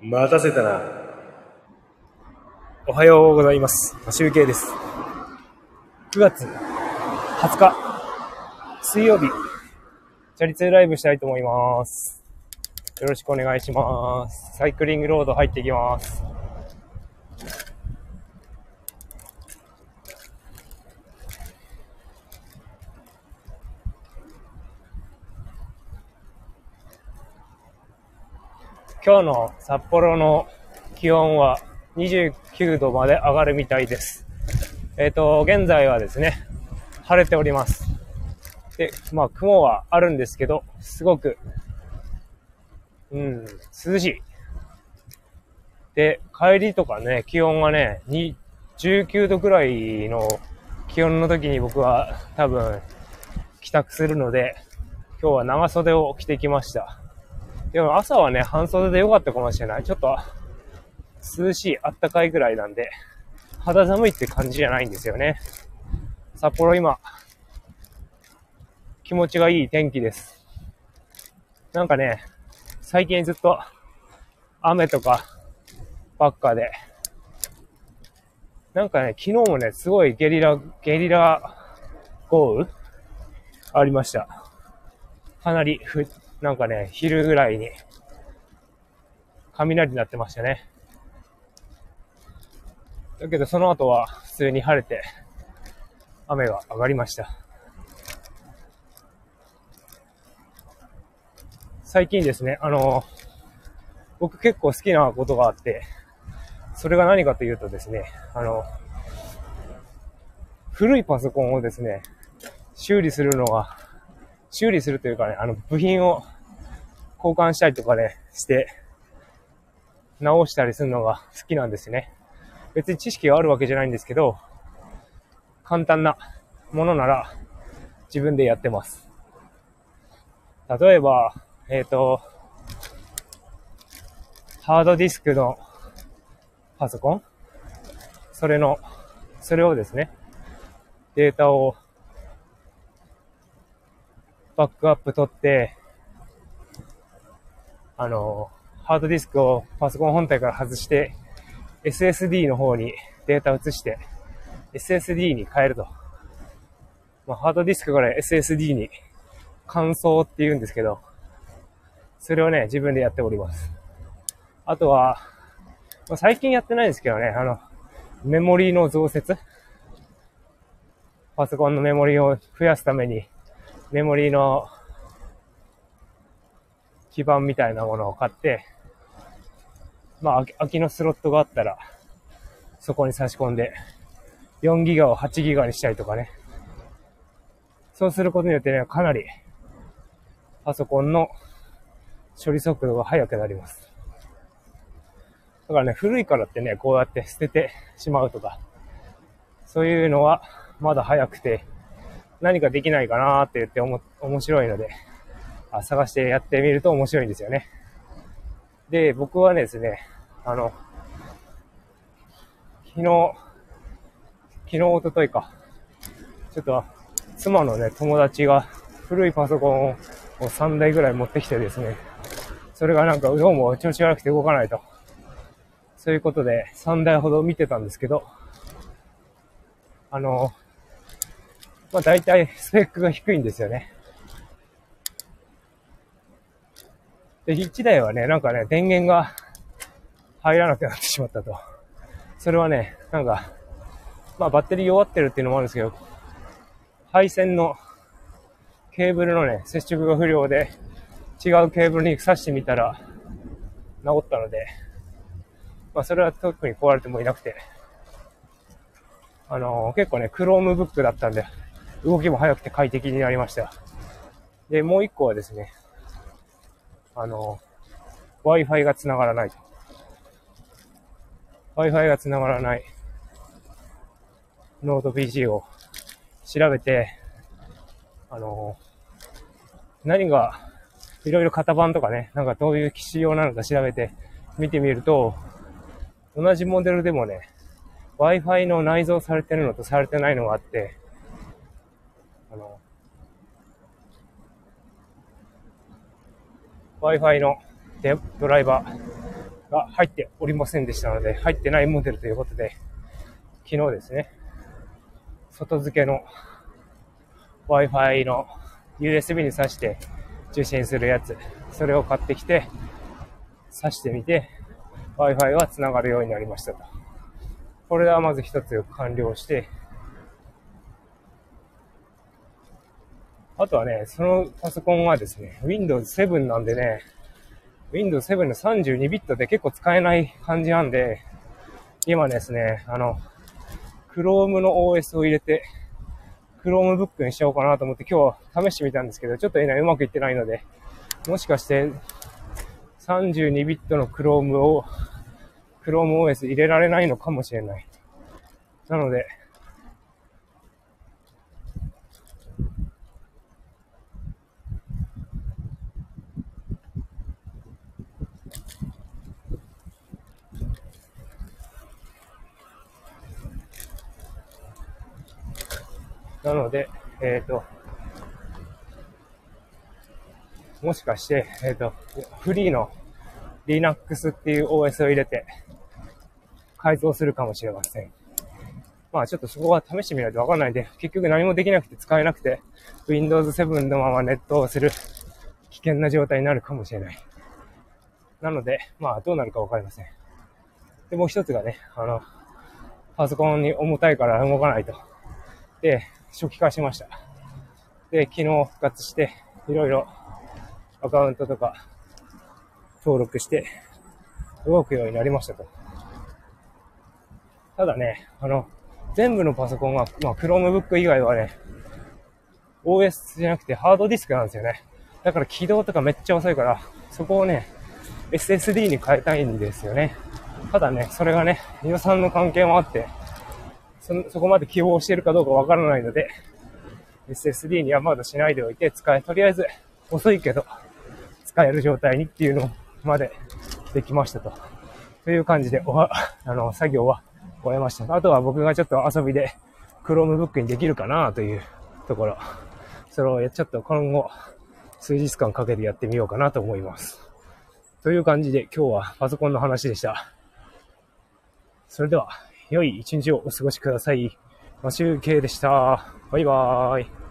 待たせたな。おはようございます。集計です。9月20日、水曜日、チャリ通ライブしたいと思います。よろしくお願いします。サイクリングロード入っていきます。今日の札幌の気温は29度まで上がるみたいです。えっ、と、現在はですね、晴れております。で、まあ雲はあるんですけど、すごく、うん、涼しい。で、帰りとかね、気温がね、19度くらいの気温の時に僕は多分帰宅するので、今日は長袖を着てきました。でも朝はね、半袖でよかったかもしれない。ちょっと涼しい、あったかいぐらいなんで、肌寒いって感じじゃないんですよね。札幌今、気持ちがいい天気です。なんかね、最近ずっと雨とかばっかで、なんかね、昨日もね、すごいゲリラ、ゲリラ豪雨ありました。かなり、なんかね、昼ぐらいに、雷になってましたね。だけどその後は普通に晴れて、雨が上がりました。最近ですね、あの、僕結構好きなことがあって、それが何かというとですね、あの、古いパソコンをですね、修理するのが、修理するというかね、あの、部品を交換したりとかね、して、直したりするのが好きなんですね。別に知識があるわけじゃないんですけど、簡単なものなら自分でやってます。例えば、えっ、と、ハードディスクのパソコン？それの、それをですね、データをバックアップ取って、あの、ハードディスクをパソコン本体から外して、SSD の方にデータ移して、SSD に変えると。まあ、ハードディスクから SSD に換装って言うんですけど、それをね、自分でやっております。あとは、まあ、最近やってないんですけどね、あの、メモリーの増設パソコンのメモリーを増やすために、メモリーの基板みたいなものを買って、まあ、空きのスロットがあったら、そこに差し込んで、4ギガを8ギガにしたりとかね。そうすることによってね、かなり、パソコンの処理速度が速くなります。だからね、古いからってね、こうやって捨ててしまうとか、そういうのはまだ早くて、何かできないかなーって言っておも面白いので、あ探してやってみると面白いんですよね。で、僕はですね、あの、昨日、昨日、おとといか、ちょっと、妻のね、友達が古いパソコンを3台ぐらい持ってきてですね、それがなんかどうも調子悪くて動かないと。そういうことで3台ほど見てたんですけど、あの、まあ大体スペックが低いんですよね。で、1台はね、なんかね、電源が入らなくなってしまったと。それはね、なんか、まあバッテリー弱ってるっていうのもあるんですけど、配線のケーブルのね、接触が不良で、違うケーブルに挿してみたら、治ったので、まあそれは特に壊れてもいなくて、あのー結構ね、 Chromebook だったんで、動きも速くて快適になりました。で、もう一個はですね、あの、Wi-Fi が繋がらないと。Wi-Fi が繋がらないノート PC を調べて、あの、何が、いろいろ型番とかね、なんかどういう機種用なのか調べて見てみると、同じモデルでもね、Wi-Fi の内蔵されてるのとされてないのがあって、あの、Wi-Fi のドライバー、が入っておりませんでしたので、入ってないモデルということで、昨日ですね、外付けの Wi-Fi の USB に挿して受信するやつ、それを買ってきて、挿してみて、Wi-Fi は繋がるようになりましたと。これはまず一つ完了して、あとはね、そのパソコンはですね、Windows 7なんでね、Windows 7の32ビットで結構使えない感じなんで、今ですね、あの、Chrome の OS を入れて、Chromebook にしようかなと思って今日試してみたんですけど、ちょっと今うまくいってないので、もしかして32ビットの Chrome を、ChromeOS 入れられないのかもしれない。なので、なので、えっ、ー、と、もしかして、えっ、ー、と、フリーの Linux っていう OS を入れて改造するかもしれません。まあちょっとそこは試してみないとわかんないんで、結局何もできなくて使えなくて、Windows 7のままネットをする危険な状態になるかもしれない。なので、まあどうなるかわかりません。で、もう一つがね、あの、パソコンに重たいから動かないと。で、初期化しました。で、昨日復活して、いろいろアカウントとか登録して動くようになりましたと。ただね、あの、全部のパソコンは、まあ、Chromebook 以外はね、OS じゃなくてハードディスクなんですよね。だから起動とかめっちゃ遅いから、そこをね、SSD に変えたいんですよね。ただね、それがね、予算の関係もあって、そ、そこまで希望しているかどうかわからないので、SSD にはまだしないでおいて、使え、とりあえず遅いけど、使える状態にっていうのまでできましたと。という感じで、おは、あの、作業は終えました。あとは僕がちょっと遊びで Chromebook にできるかなというところ。それをちょっと今後、数日間かけてやってみようかなと思います。という感じで今日はパソコンの話でした。それでは、良い一日をお過ごしください。マシュウケイでした。バイバーイ。